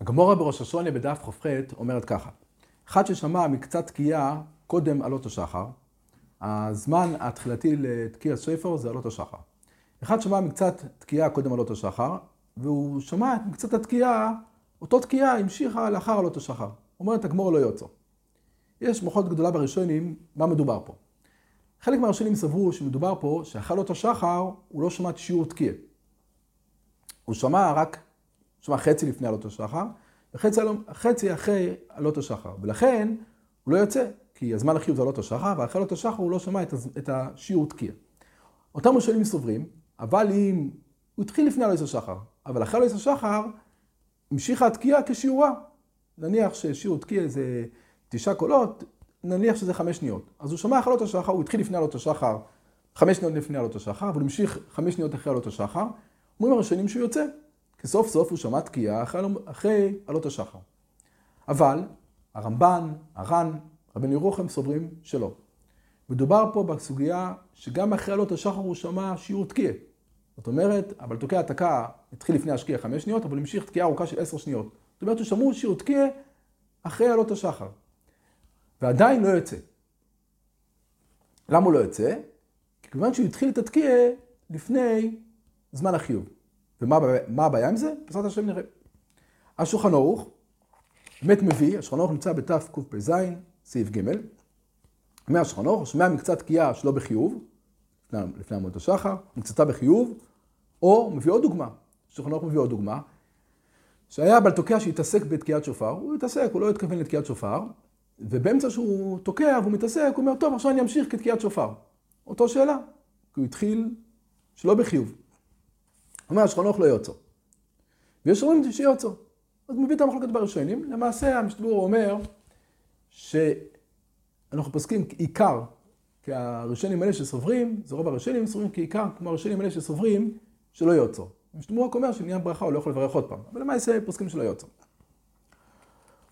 הגמורה בראש השונה בדף כ"ח אומרת ככה: אחד ששמע מקצת תקיעה קודם עלות השחר, הזמן התחילתי לתקיעת ספר זה עלות השחר. אחד שמע מקצת תקיעה קודם עלות השחר, והוא שמע מקצת התקיעה, אותו תקיעה המשיכה לאחר עלות השחר. אומרת הגמורה לא יוצא. יש מוחות גדולה בראשונים, מה מדובר פה? חלק מהראשונים סברו שמדובר פה שאחרי עלות השחר הוא לא שמע את שיעור תקיעה. הוא שמע רק, שמע חצי לפני עלות השחר, וחצי אחרי עלות השחר. ולכן הוא לא יוצא, כי הזמן החיוב זה עלות השחר, ואחרי עלות השחר הוא לא שמע את השיעור תקיעה. אותם ראשונים סוברים, אבל אם הוא התחיל לפני עלות השחר, אבל אחרי עלות השחר המשיכה התקיעה כשיעורה. נניח ששיעור תקיעה זה תשעה קולות, נניח שזה חמש שניות. אז הוא שמע אחרי עלות השחר, הוא התחיל לפני עלות השחר, חמש שניות לפני עלות השחר, אבל המשיך חמש שניות אחרי עלות השחר. אומרים הראשונים שהוא יוצא, כי סוף סוף הוא שמע תקיעה אחרי, עלות השחר. אבל הרמב"ן, הר"ן, רבן ירוחם סוברים שלא. מדובר פה בסוגיה שגם אחרי עלות השחר הוא שמע שיעור תקיעה. זאת אומרת, אבל תוקע תקע התחיל לפני השקיע חמש שניות, אבל המשיך תקיעה ארוכה של עשר שניות. זאת אומרת, הוא שמעו שיעור תקיעה אחרי עלות השחר. ועדיין לא יוצא. למה הוא לא יוצא? כי כיוון שהוא התחיל את התקיעה לפני זמן החיוב. ומה הבעיה עם זה? בעזרת השם נראה. השולחן ערוך באמת מביא, השולחן ערוך נמצא בתקפ"ז, סעיף ג', אומר השולחן ערוך, שומע מקצת תקיעה שלא בחיוב, לפני עמוד השחר, מקצתה בחיוב, או מביא עוד דוגמה, השולחן ערוך מביא עוד דוגמה, שהיה בעל תוקע שהתעסק בתקיעת שופר, הוא התעסק, הוא לא התכוון לתקיעת שופר, ובאמצע שהוא תוקע והוא מתעסק, הוא אומר, טוב, עכשיו אני אמשיך כתקיעת שופר. אותו שאלה, כי הוא התחיל שלא בחיוב. אומר, ערוך לא יוצא. ויש אומרים שיוצא. אז מביא את המחלוקת בראשונים. למעשה המשתבור אומר שאנחנו פוסקים עיקר, כי הראשונים האלה שסוברים, זה רוב הראשונים סוברים כעיקר, כמו הראשונים האלה שסוברים שלא יוצא. המשתבור רק אומר שעניין ברכה הוא לא יכול לברך עוד פעם, אבל למעשה פוסקים שלא יוצא.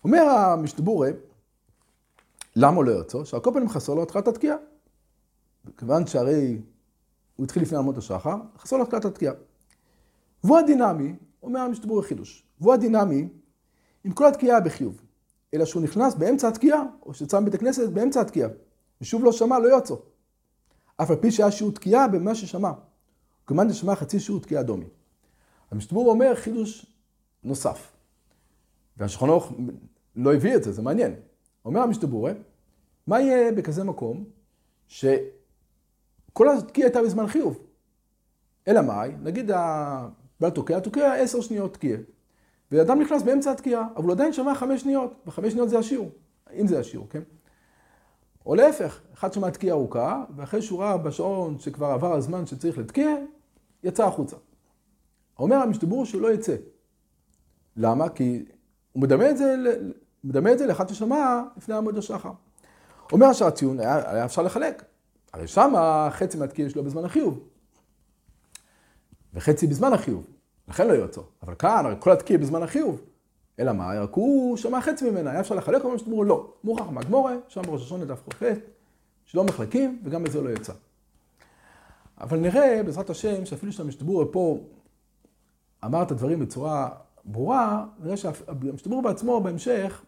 אומר המשתבורה, למה לא יוצא? שעל כל פנים חסר לו התחלת התקיעה. כיוון שהרי הוא התחיל לפני עמוד השחר, חסר לו התחלת התקיעה. והוא הדינמי, אומר המשתבור החידוש, והוא הדינמי עם כל התקיעה בחיוב, אלא שהוא נכנס באמצע התקיעה, או שיצא מבית הכנסת באמצע התקיעה, ושוב לא שמע, לא יוצא. אף על פי שהיה שיעור תקיעה במה ששמע. כמובן ששמע חצי שיעור תקיעה דומי. המשתבור אומר חידוש נוסף. ערוך לא הביא את זה, זה מעניין. אומר המשתבור, מה יהיה בכזה מקום שכל התקיעה הייתה בזמן חיוב? אלא מאי, נגיד בעל תוקע, עשר שניות תקיעה. ואדם נכנס באמצע התקיעה, אבל הוא עדיין שמע חמש שניות, וחמש שניות זה השיעור, אם זה השיעור, כן? או להפך, אחד שמע תקיעה ארוכה, ואחרי שהוא ראה בשעון שכבר עבר הזמן שצריך לתקיע, יצא החוצה. אומר המשתבור שהוא לא יצא. למה? כי הוא מדמה את זה, מדמה את זה לאחד ששמע לפני עמוד השחר. אומר השער ציון, היה, היה אפשר לחלק. הרי שמה חצי מהתקיעה שלו בזמן החיוב. וחצי בזמן החיוב, לכן לא יוצא. אבל כאן, הרי כל התקיע בזמן החיוב. אלא מה? רק הוא שמע חצי ממנה, היה אפשר לחלק, אבל שתאמרו לא. מוכרח מהגמורה, שם בראש השונה דף כ"ח, שלא מחלקים, וגם בזה לא יצא. אבל נראה, בעזרת השם, שאפילו שהמשתבור פה אמר את הדברים בצורה ברורה, נראה שהמשתבור בעצמו בהמשך,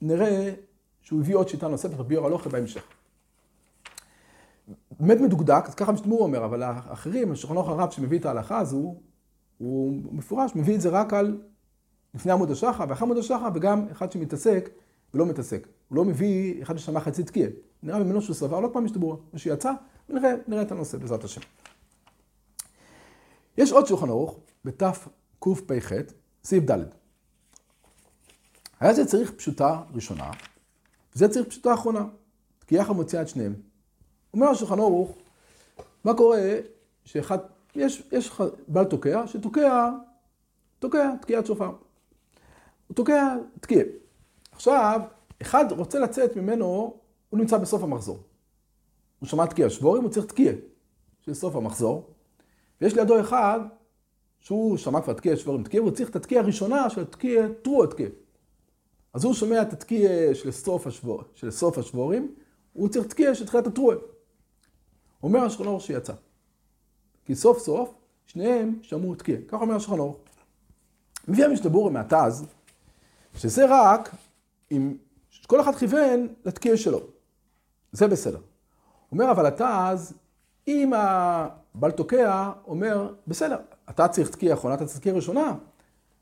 נראה שהוא הביא עוד שיטה נוספת, רבי יורא הלוכה בהמשך. באמת מדוקדק, אז ככה משתמור אומר, אבל האחרים, השולחן ערוך הרב שמביא את ההלכה הזו, הוא מפורש, מביא את זה רק על לפני עמוד השחר ואחרי עמוד השחר, וגם אחד שמתעסק ולא מתעסק. הוא לא מביא אחד ששמע חצי תקיעה. נראה ממנו שהוא סבר, לא פעם משתבור, ושיצא, ונראה נראה את הנושא בעזרת השם. יש עוד שולחן ערוך, בתקפ"ח, סעיף ד'. היה זה צריך פשוטה ראשונה, וזה צריך פשוטה אחרונה. תקיעה אחת מוציאה את שניהם. אומר השולחן ערוך, מה קורה שאחד, יש, יש בעל תוקע שתוקע, תוקע תקיעת שופר. הוא תוקע תקיע. עכשיו, אחד רוצה לצאת ממנו, הוא נמצא בסוף המחזור. הוא שמע תקיע שבורים, הוא צריך תקיע של סוף המחזור. ויש לידו אחד שהוא שמע כבר תקיע שבורים תקיע, והוא צריך את התקיע הראשונה של התקיע טרו התקיע. אז הוא שומע את התקיע של סוף, השבור, של סוף השבורים, הוא צריך תקיע של תחילת הטרועה. אומר השולחן ערוך שיצא. כי סוף סוף שניהם שמעו תקיע. כך אומר השולחן ערוך. מביא המשתבורי מהתז, שזה רק אם כל אחד כיוון לתקיע שלו. זה בסדר. אומר, אבל התז, אם הבעל תוקע אומר, בסדר, אתה צריך תקיע אחרונה, אתה צריך תקיע ראשונה,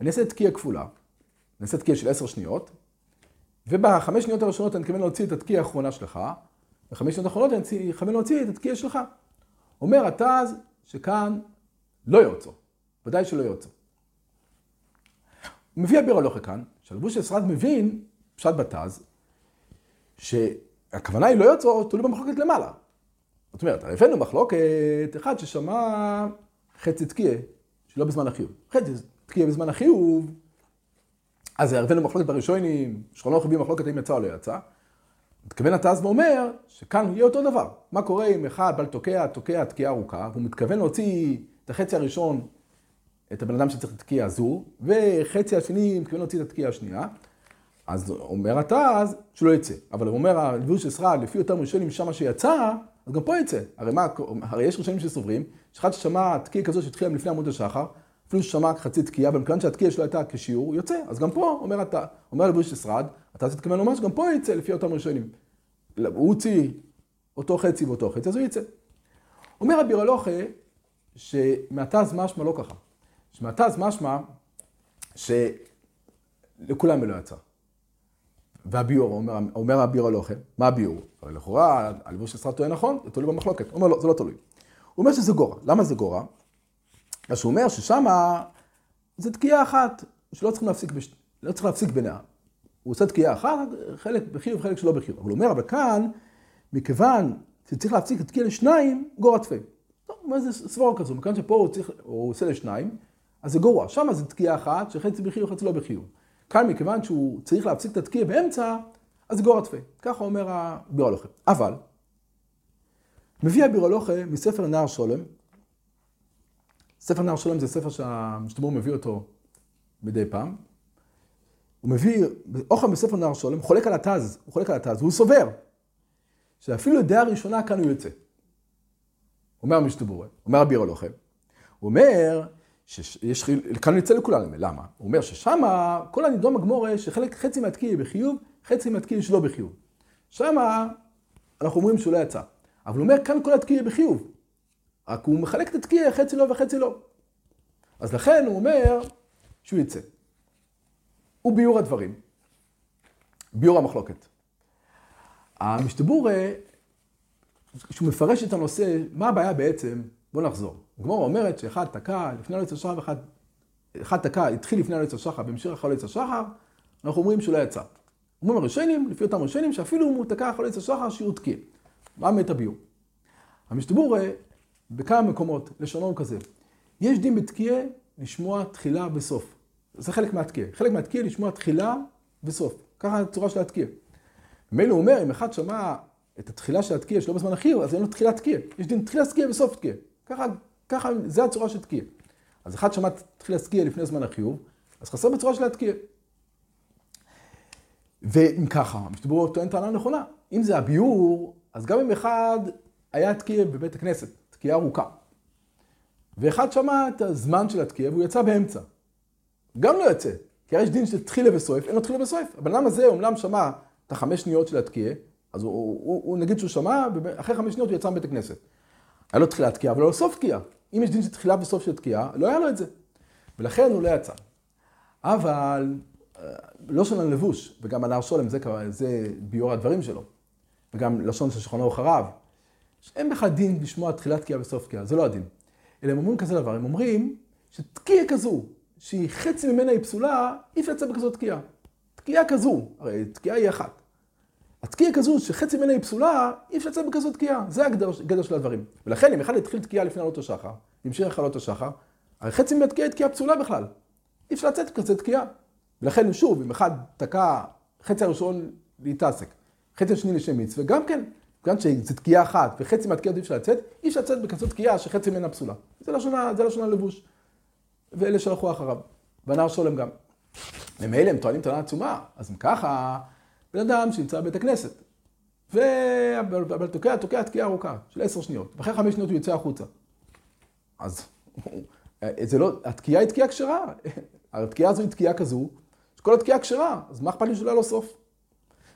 אני אעשה תקיע כפולה, אני אעשה תקיע של עשר שניות, ובחמש שניות הראשונות אני מתכוון להוציא את התקיע האחרונה שלך, בחמש שניות האחרונות מתכוון להוציא את התקיע שלך. אומר התז שכאן לא יוצא, ודאי שלא יוצא. הוא מביא אביר הלוכה כאן, שהלבוש אסרד מבין, פשט בתז, שהכוונה היא לא יוצא, תלוי במחלוקת למעלה. זאת אומרת, הבאנו מחלוקת, אחד ששמע חצי תקיע, שלא בזמן החיוב. חצי תקיע בזמן החיוב, אז הבאנו מחלוקת בראשונים, שכונות רבים מחלוקת אם יצא או לא יצא. מתכוון התז ואומר שכאן יהיה אותו דבר. מה קורה אם אחד בל תוקע, תוקע תקיעה ארוכה, והוא מתכוון להוציא את החצי הראשון, את הבן אדם שצריך את התקיעה הזו, וחצי השני מתכוון להוציא את התקיעה השנייה. אז אומר התז שלא יצא. אבל הוא אומר, הלבוש אסרה, לפי אותם ראשונים שמה שיצא, אז גם פה יצא. הרי מה, הרי יש ראשונים שסוברים, שאחד ששמע תקיעה כזו שהתחילה לפני עמוד השחר, אפילו ששמע חצי תקיעה, אבל מכיוון שהתקיעה שלו הייתה כשיעור, יוצא. אז גם פה, אומר, אתה, אומר לבוש אסרד, אתה תתכוון לומר שגם פה יצא לפי אותם ראשונים. הוא הוציא אותו חצי ואותו חצי, אז הוא יצא. אומר רבי רלוכה, שמעתז משמע לא ככה. שמעתז משמע שלכולם לא יצא. והביור, אומר, אומר הביור הלוחם, מה הביור? הרי לכאורה, הלבוש אסרד טוען נכון, זה תלוי במחלוקת. הוא אומר, לא, זה לא תלוי. הוא אומר שזה גורע. למה זה גורע? אז הוא אומר ששמה זה תקיעה אחת, שלא צריכים להפסיק, בש... לא צריך להפסיק בינה. הוא עושה תקיעה אחת, חלק בחיוב, חלק שלא בחיוב. אבל הוא אומר, אבל כאן, מכיוון שצריך להפסיק את תקיעה לשניים, גורע. טוב, מה זה סבורה כזו? מכיוון שפה הוא, צריך, הוא עושה לשניים, אז זה גורע. שם זה תקיעה אחת, שחצי בחיוב, חצי לא בחיוב. כאן, מכיוון שהוא צריך להפסיק את התקיעה באמצע, אז גורע תפי. ככה אומר הבירולוכה. אבל, מביא הבירולוכה מספר נער שולם, ספר נער שלום זה ספר שהמשתמור מביא אותו מדי פעם. הוא מביא, אוכל בספר נער שלום, חולק על התז, הוא חולק על התז, והוא סובר שאפילו דעה ראשונה כאן הוא יוצא. אומר המשתבור, אומר אביר הלוחם. הוא אומר שיש, כאן הוא יוצא לכולם, למה? הוא אומר ששמה כל הנידון בגמורה שחלק, חצי מהתקיע בחיוב, חצי מהתקיע שלא בחיוב. שמה אנחנו אומרים שהוא לא יצא. אבל הוא אומר כאן כל התקיע בחיוב. רק הוא מחלק את התקיע, חצי לא וחצי לא. אז לכן הוא אומר שהוא יצא. הוא ביור הדברים, ביור המחלוקת. המשתבורה, כשהוא מפרש את הנושא, מה הבעיה בעצם? בואו נחזור. הגמורה אומרת שאחד תקע לפני הליץ השחר ואחד אחד תקע, התחיל לפני הליץ השחר והמשיך אחרי הליץ השחר, אנחנו אומרים שהוא לא יצא. אומרים הראשונים, לפי אותם ראשונים, שאפילו אם הוא תקע אחרי הליץ השחר, שהוא תקיע. מה מת הביור? המשתבורה בכמה מקומות, לשונו כזה. יש דין בתקיעה לשמוע תחילה וסוף. זה חלק מהתקיעה. חלק מהתקיעה לשמוע תחילה וסוף. ככה הצורה של התקיעה. מילא הוא אומר, אם אחד שמע את התחילה של התקיעה שלא בזמן החיוב, אז אין לו תחילת תקיעה. יש דין תחילת תקיעה וסוף תקיעה. ככה, ככה, זה הצורה של תקיעה. אז אחד שמע תחילת תקיעה לפני זמן החיוב, אז חסר בצורה של התקיעה. ואם ככה, משתברו טוען טענה נכונה. אם זה הביור, אז גם אם אחד היה תקיעה בבית הכנסת, תקיעה ארוכה. ואחד שמע את הזמן של התקיעה והוא יצא באמצע. גם לא יוצא, כי יש דין של תחילה וסוף, אין לו תחילה וסוף. הבן אדם הזה אומנם שמע את החמש שניות של התקיעה, אז הוא, הוא, הוא, הוא נגיד שהוא שמע, ואחרי חמש שניות הוא יצא מבית הכנסת. היה לו תחילת תקיעה, אבל לא סוף תקיעה. אם יש דין של תחילה וסוף של תקיעה, לא היה לו את זה. ולכן הוא לא יצא. אבל לא של הלבוש, וגם הנער שולם, זה, זה ביור הדברים שלו. וגם לשון של שכונו אחריו. אין בכלל דין לשמוע תחילת תקיעה וסוף תקיעה, זה לא הדין. אלא הם אומרים כזה דבר, הם אומרים שתקיעה כזו, שהיא חצי ממנה היא פסולה, אי אפשר לצאת בכזו תקיעה. תקיעה כזו, הרי תקיעה היא אחת. התקיעה כזו שחצי ממנה היא פסולה, אי אפשר לצאת בכזו תקיעה. זה הגדר של הדברים. ולכן אם אחד התחיל תקיעה לפני עלות השחר, והמשיך אחרי עלות השחר, הרי חצי מהתקיעה היא תקיעה פסולה בכלל. אי אפשר לצאת בכזו תקיעה. ולכן שוב, אם אחד תקע חצי הראשון להתעסק, חצי השני לשם מצווה, גם כן, כיוון שזו תקיעה אחת, וחצי מהתקיעות אי אפשר לצאת, אי אפשר לצאת בכזאת תקיעה שחצי ממנה פסולה. זה לשון, לשון הלבוש. ואלה שלחו אחריו. והנער שולם גם. ממילא הם טוענים טענה עצומה, אז אם ככה, בן אדם שנמצא בבית הכנסת, אבל תוקע, תוקע תקיעה ארוכה של עשר שניות, ואחרי חמש שניות הוא יוצא החוצה. אז זה לא, התקיעה היא תקיעה כשרה. התקיעה הזו היא תקיעה כזו, שכל התקיעה כשרה, אז מה אכפת לי שלא יהיה לו סוף?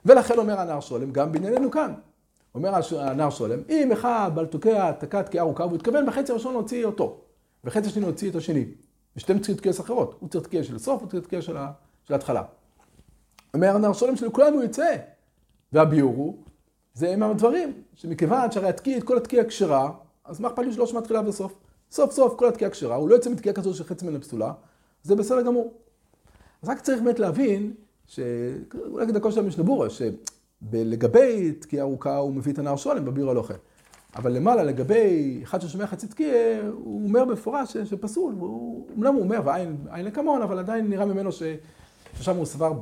ולכן אומר הנער שולם, גם בענייננו כאן. אומר הנער שולם, אם אחד בעל תוקע תקע תקיעה ארוכה, והוא התכוון בחצי הראשון להוציא אותו, וחצי השני להוציא את השני. ושתיהם צריכים תקיעות אחרות. הוא צריך תקיעה של סוף, הוא צריך תקיעה של, של ההתחלה. אומר הנער שולם שלכולנו יצא. והביאור הוא, זה הם הדברים, שמכיוון שהרי התקיע את כל התקיעה כשרה, אז מה אכפת לי שלא שמע תחילה וסוף? סוף סוף כל התקיעה כשרה, הוא לא יוצא מתקיעה כזו שחצי ממנה פסולה, זה בסדר גמור. אז רק צריך באמת להבין, שאולי כדרכו של המשנבורה, שלגבי תקיעה ארוכה הוא מביא את הנער שולם בביר הלוכה. אבל למעלה, לגבי אחד ששומע חצי תקיעה, הוא אומר במפורש שפסול, אומנם הוא אומר, ועין לקמון, אבל עדיין נראה ממנו ש... ששם הוא סבר,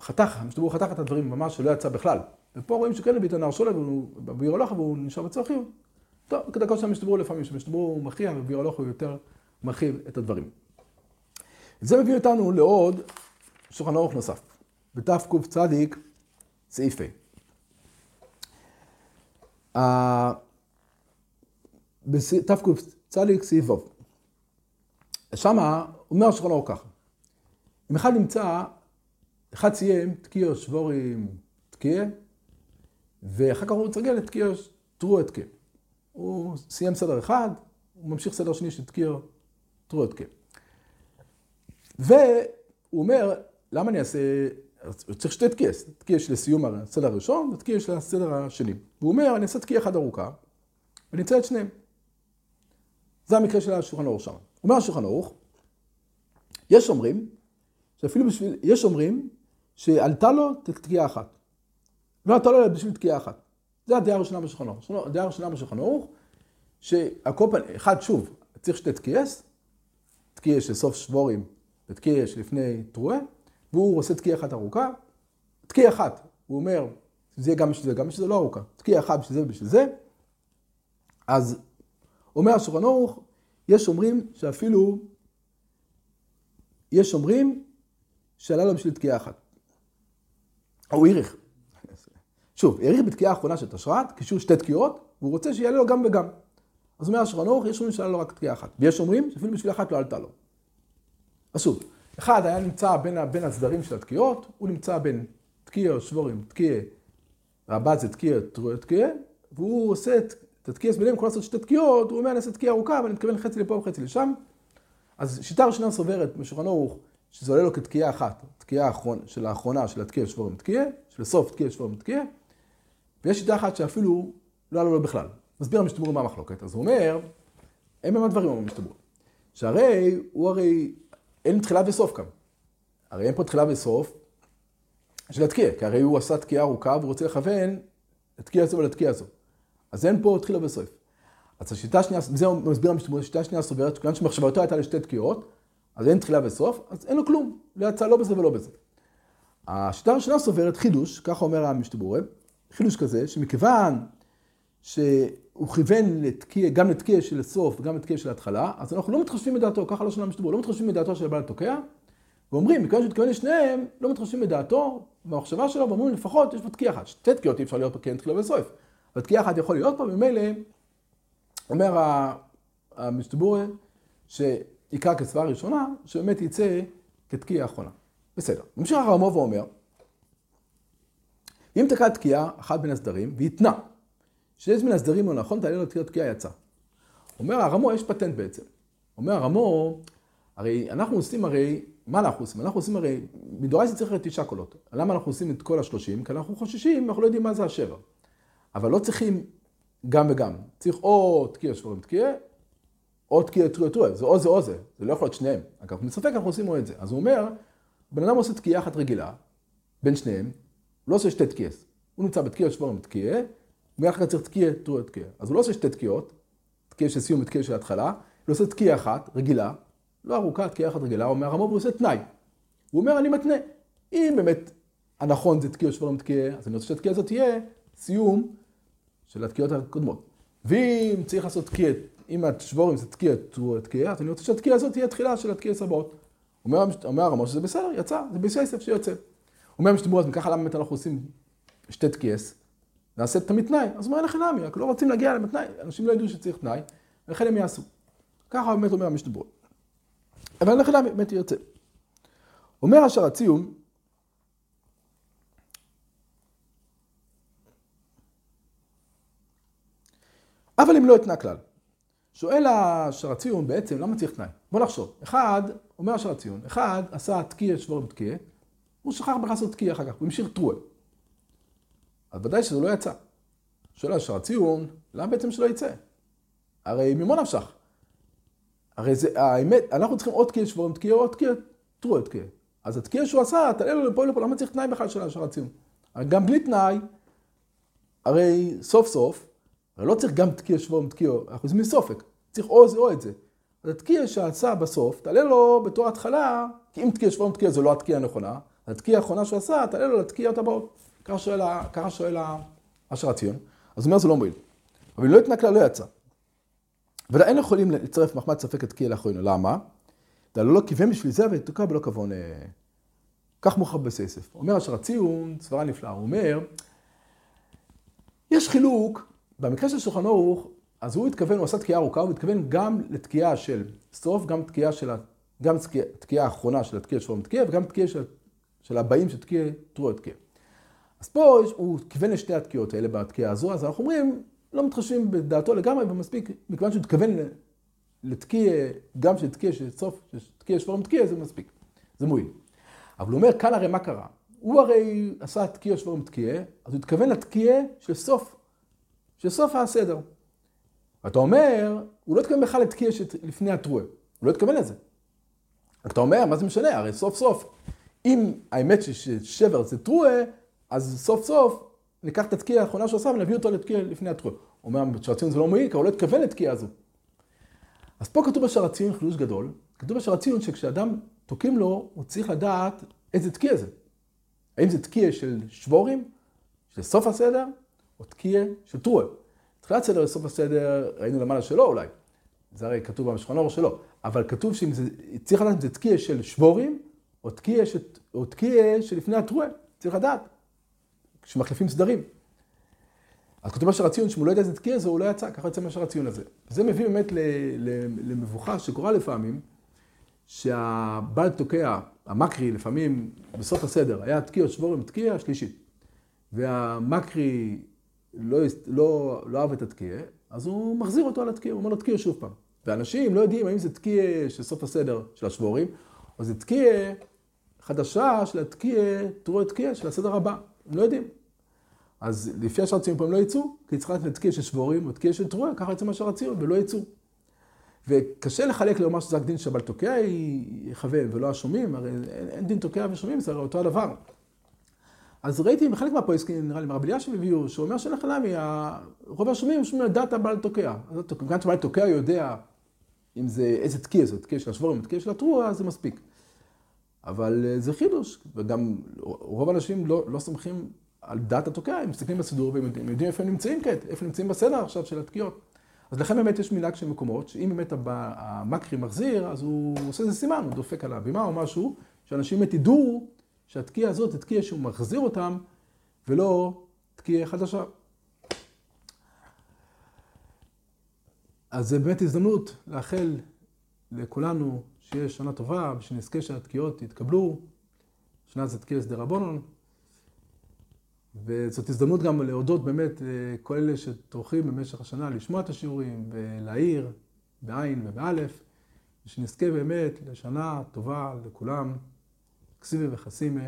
חתך, המשתבר חתך את הדברים ממש שלא יצא בכלל. ופה רואים שכן הביא את הנער שולם, הוא בביר הלוכה והוא נשאר בצרכים. טוב, כדרכו של המשתבר לפעמים, שהמשתבר מכריע ובביר הלוכה הוא יותר מרחיב את הדברים. זה מביא אותנו לעוד שולחן ערוך נוסף, בתקצ סעיף ה'. בתקצ סעיף ו'. שמה אומר השולחן ערוך ככה, אם אחד נמצא, אחד סיים תקיע שבורים תקיע, ואחר כך הוא מתרגל לתקיע תרועה תקיע. הוא סיים סדר אחד, הוא ממשיך סדר שני של תקיע תרועה תקיע. והוא אומר, למה אני אעשה, צריך שתי תקיעס, תקיעס לסיום הסדר הראשון ותקיעס לסדר השני. והוא אומר, אני אעשה תקיעה אחת ארוכה, ואני אצא את שניהם. זה המקרה של השולחן ערוך שם. אומר השולחן ערוך, יש אומרים, שאפילו בשביל, יש אומרים שעלתה לו תקיעה אחת. לא עלתה לו בשביל תקיעה אחת. זה הדעה הראשונה בשולחן ערוך. הדעה הראשונה בשולחן ערוך, שהקופן, אחד, שוב, צריך שתי תקיעס, תקיעה של סוף שבורים ותקיעה שלפני תרועה, והוא עושה תקיעה אחת ארוכה, תקיעה אחת, הוא אומר, זה יהיה גם בשביל זה, גם בשביל זה לא ארוכה, תקיעה אחת בשביל זה ובשביל זה, אז אומר השולחן ערוך, יש אומרים שאפילו, יש אומרים שעלה לו בשביל תקיעה אחת. הוא העריך. שוב, העריך בתקיעה האחרונה של תשרת, קישור שתי תקיעות, והוא רוצה שיעלה לו גם וגם. אז אומר השולחן ערוך, יש אומרים שעלה לו רק תקיעה אחת. ויש אומרים שאפילו בשביל אחת לא עלתה לו. אז שוב, אחד היה נמצא בין, בין הצדדים של התקיעות, הוא נמצא בין תקיע שבורים, תקיע, רבת זה תקיע, תקיע, והוא עושה את התקיע ביניהם, יכול לעשות שתי תקיעות, הוא אומר אני אעשה תקיע ארוכה, אבל אני מתכוון חצי לפה וחצי לשם. אז שיטה ראשונה סוברת בשולחן ערוך, שזה עולה לו כתקיעה אחת, תקיעה של האחרונה של התקיע שבורים תקיע, של סוף תקיע שבורים תקיע, ויש שיטה אחת שאפילו לא עלה לו בכלל. מסביר המשתמור מה המחלוקת. אז הוא אומר, הם הם הדברים, המשתמור. שהרי, הוא הרי אין תחילה וסוף כאן. הרי אין פה תחילה וסוף של התקיע, כי הרי הוא עשה תקיעה ארוכה והוא רוצה לכוון לתקיעה הזו ולתקיעה הזו. אז אין פה תחילה וסוף. אז השיטה השנייה, זה מסביר המשתמש, השיטה השנייה סוברת שכיוון שמחשבתו הייתה לשתי תקיעות, אז אין תחילה וסוף, אז אין לו כלום, לא יצא לא בזה ולא בזה. השיטה הראשונה סוברת חידוש, ככה אומר המשתבורה, חידוש כזה, שמכיוון שהוא כיוון לתקיע, גם לתקיע של הסוף וגם לתקיע של ההתחלה, אז אנחנו לא מתחשבים בדעתו, ככה לא שונה משתברו, לא מתחשבים בדעתו של הבעל התוקע, ואומרים, מכיוון שהתכוון לשניהם, לא מתחשבים בדעתו, במחשבה שלו, ואומרים לפחות יש פה תקיעה אחת, שתי תקיעות אי אפשר להיות פה אין תחילה וסוף, אבל תקיעה אחת יכול להיות פה, וממילא, אומר המשתבורה, שיקרא כסברה ראשונה, שבאמת יצא כתקיעה אחרונה. בסדר. ממשיך הרמו ואומר, אם תקע תקיעה אחת בין הסדרים, והתנה שיש מן הסדרים לא נכון, תעלה לו תקיעה יצא. אומר הרמו, יש פטנט בעצם. אומר הרמו, הרי אנחנו עושים הרי, מה אנחנו עושים? אנחנו עושים הרי, מדורייסה צריך תשעה קולות. למה אנחנו עושים את כל השלושים? כי אנחנו חוששים, אנחנו לא יודעים מה זה השבע. אבל לא צריכים גם וגם. צריך או תקיע שבורים תקיע, או תקיע טרויה טרויה. זה או זה או זה. זה לא יכול להיות שניהם. אגב, מספק אנחנו עושים או את זה. אז הוא אומר, בן אדם עושה תקיעה אחת רגילה, בין שניהם, הוא לא עושה שתי תקיעס. הוא נמצא בתקיע שבורים תקיע, ביחד צריך תקיע, טרויה, תקיע. אז הוא לא עושה שתי תקיעות, תקיע של סיום ותקיע של התחלה, הוא עושה תקיע אחת, רגילה, לא ארוכה, תקיע אחת רגילה, אומר הרמוב, הוא עושה תנאי. הוא אומר, אני מתנה. אם באמת הנכון זה תקיע שברים תקיע, אז אני רוצה שהתקיע הזאת תהיה סיום של התקיעות הקודמות. ואם צריך לעשות תקיע, אם השבורים זה תקיע, טרויה, תקיע, אז אני רוצה שהתקיע הזאת תהיה תחילה של התקיע הבאות. אומר, אומר הרמוב שזה בסדר, יצא, זה בסייסף שיוצא. אומר משתמרו, אז ככה למה באמת אנחנו עושים שתי תקיעס? נעשה תמיד תנאי. אז מה לכם נמי, רק לא רוצים להגיע לתנאי, אנשים לא ידעו שצריך תנאי, ולכן הם יעשו. ככה באמת אומר המשתברות. אבל לכם נמי, באמת יוצא. אומר אשר הציון, אבל אם לא אתנה כלל. שואל אשר הציון בעצם, למה צריך תנאי? בוא נחשוב. אחד, אומר אשר הציון, אחד עשה תקיע שבור בתקיע, הוא שכח בכלל לעשות תקיע אחר כך, הוא המשיך טרועה. אז ודאי שזה לא יצא. שואל אשר הציון, למה בעצם שלא יצא? הרי ממה נפשך? הרי זה, האמת, אנחנו צריכים עוד תקיע שבור תקיע, עוד תקיע טרועה תקיע. אז התקיע שהוא עשה, תעלה לו לפה לפה, למה צריך תנאי בכלל של אשר הציון? גם בלי תנאי, הרי סוף סוף, הרי לא צריך גם תקיע שבוע ותקיע, אנחנו עושים מסופק, צריך או זה או את זה. אז התקיע שעשה בסוף, תעלה לו בתור התחלה, כי אם תקיע שבוע ותקיע זה לא התקיע הנכונה, התקיע האחרונה שהוא עשה, תעלה לו לתקיעות הבאות. ככה שואל, ככה שואל אשר הציון. אז הוא אומר זה לא מועיל. אבל אם לא התנקלה לא יצא. ואין יכולים לצרף מחמד ספק את תקיע לאחרינו. למה? דלו לא כיוון בשביל זה ותוקע בלא כבון. אה, כך מוכר בסייסף. אומר אשר הציון, סברה נפלאה, הוא אומר, יש חילוק במקרה של שולחן ערוך, אז הוא התכוון, הוא עשה תקיעה ארוכה, הוא התכוון גם לתקיעה של סטרוף, גם תקיעה של, גם תקיעה האחרונה של התקיעה של פורם תקיעה, וגם תקיעה של, של הבאים של תקיעה טרוע תקיעה. אז פה הוא כיוון לשתי התקיעות האלה בתקיעה הזו, אז אנחנו אומרים, לא מתחשבים בדעתו לגמרי, ומספיק, מכיוון שהוא התכוון לתקיעה, גם של תקיעה של סוף, של תקיעה של פורם תקיעה, זה מספיק, זה מועיל. אבל הוא אומר, כאן הרי מה קרה? הוא הרי עשה תקיעה של פורם תקיעה, אז הוא התכוון לתקיעה של סוף של סוף הסדר. ואתה אומר, הוא לא התכוון בכלל לתקיע לפני הטרועה, הוא לא התכוון לזה. אתה אומר, מה זה משנה? הרי סוף סוף, אם האמת ששבר זה טרועה, אז סוף סוף ניקח את התקיעה האחרונה שהוא עשה ונביא אותו לתקיע לפני. הוא אומר, שרציון זה לא מועיל, כי הוא לא התכוון לתקיעה הזו. אז פה כתוב בשרציון חידוש גדול, כתוב בשרציון שכשאדם תוקעים לו, הוא צריך לדעת איזה תקיע זה. האם זה תקיע של שבורים, של סוף הסדר, או תקיע של טרועה. תחילת סדר לסוף הסדר, ראינו למעלה שלא אולי. זה הרי כתוב במשכון אור שלא. אבל כתוב שאם זה, צריך לדעת אם זה תקיע של שבורים, או תקיע, ש, או תקיע שלפני הטרועה. צריך לדעת. כשמחליפים סדרים. אז כתוב מה שהרציון, שאם הוא לא יודע איזה תקיע זה, הוא לא יצא, ככה יוצא מה שהרציון הזה. זה מביא באמת למבוכה שקורה לפעמים, שהבעל תוקע, המקרי, לפעמים בסוף הסדר, היה תקיע שבורים, תקיע שלישית. והמקרי לא, לא, לא אהב את התקיע, אז הוא מחזיר אותו על התקיע, הוא אומר לו תקיע שוב פעם. ואנשים לא יודעים האם זה תקיע של סוף הסדר של השבורים, או זה תקיע חדשה של התקיע, תראו את תקיע של הסדר הבא. הם לא יודעים. אז לפי השאר ציון פה הם לא יצאו, כי צריך לדעת תקיע של שבורים או תקיע של תרועה, ככה יצא מה שרצינו, ולא יצאו. וקשה לחלק לומר שזה רק דין שבעל תוקע יכוון ולא השומעים, הרי אין, אין דין תוקע ושומעים, זה הרי אותו הדבר. אז ראיתי בחלק מהפויסקים, נראה לי מרב אלישיב הביאו, שהוא אומר שלך למה, רוב השומעים שומעים לדעת הבעל תוקע. גם כשבעל תוקע יודע אם זה איזה תקיע זה, תקיע של השבורים, תקיע של התרועה, זה מספיק. אבל אה, זה חידוש, וגם רוב האנשים לא, לא סומכים על דעת התוקע, הם מסתכלים בסידור והם יודעים איפה הם נמצאים כעת, איפה הם נמצאים בסדר עכשיו של התקיעות. אז לכן באמת יש מנהג של מקומות, שאם באמת המקרי מחזיר, אז הוא עושה איזה סימן, הוא דופק על הבימה או משהו, שאנשים באמת ידעו שהתקיעה הזאת היא תקיעה שהוא מחזיר אותם, ולא תקיעה חדשה. אז זה באמת הזדמנות לאחל לכולנו שיהיה שנה טובה, ושנזכה שהתקיעות יתקבלו. שנה זה תקיעה שדה רבונון. וזאת הזדמנות גם להודות באמת לכל אלה שטורחים במשך השנה לשמוע את השיעורים ולהעיר בעין ובאלף, ושנזכה באמת לשנה טובה לכולם. כסיבי וחסימה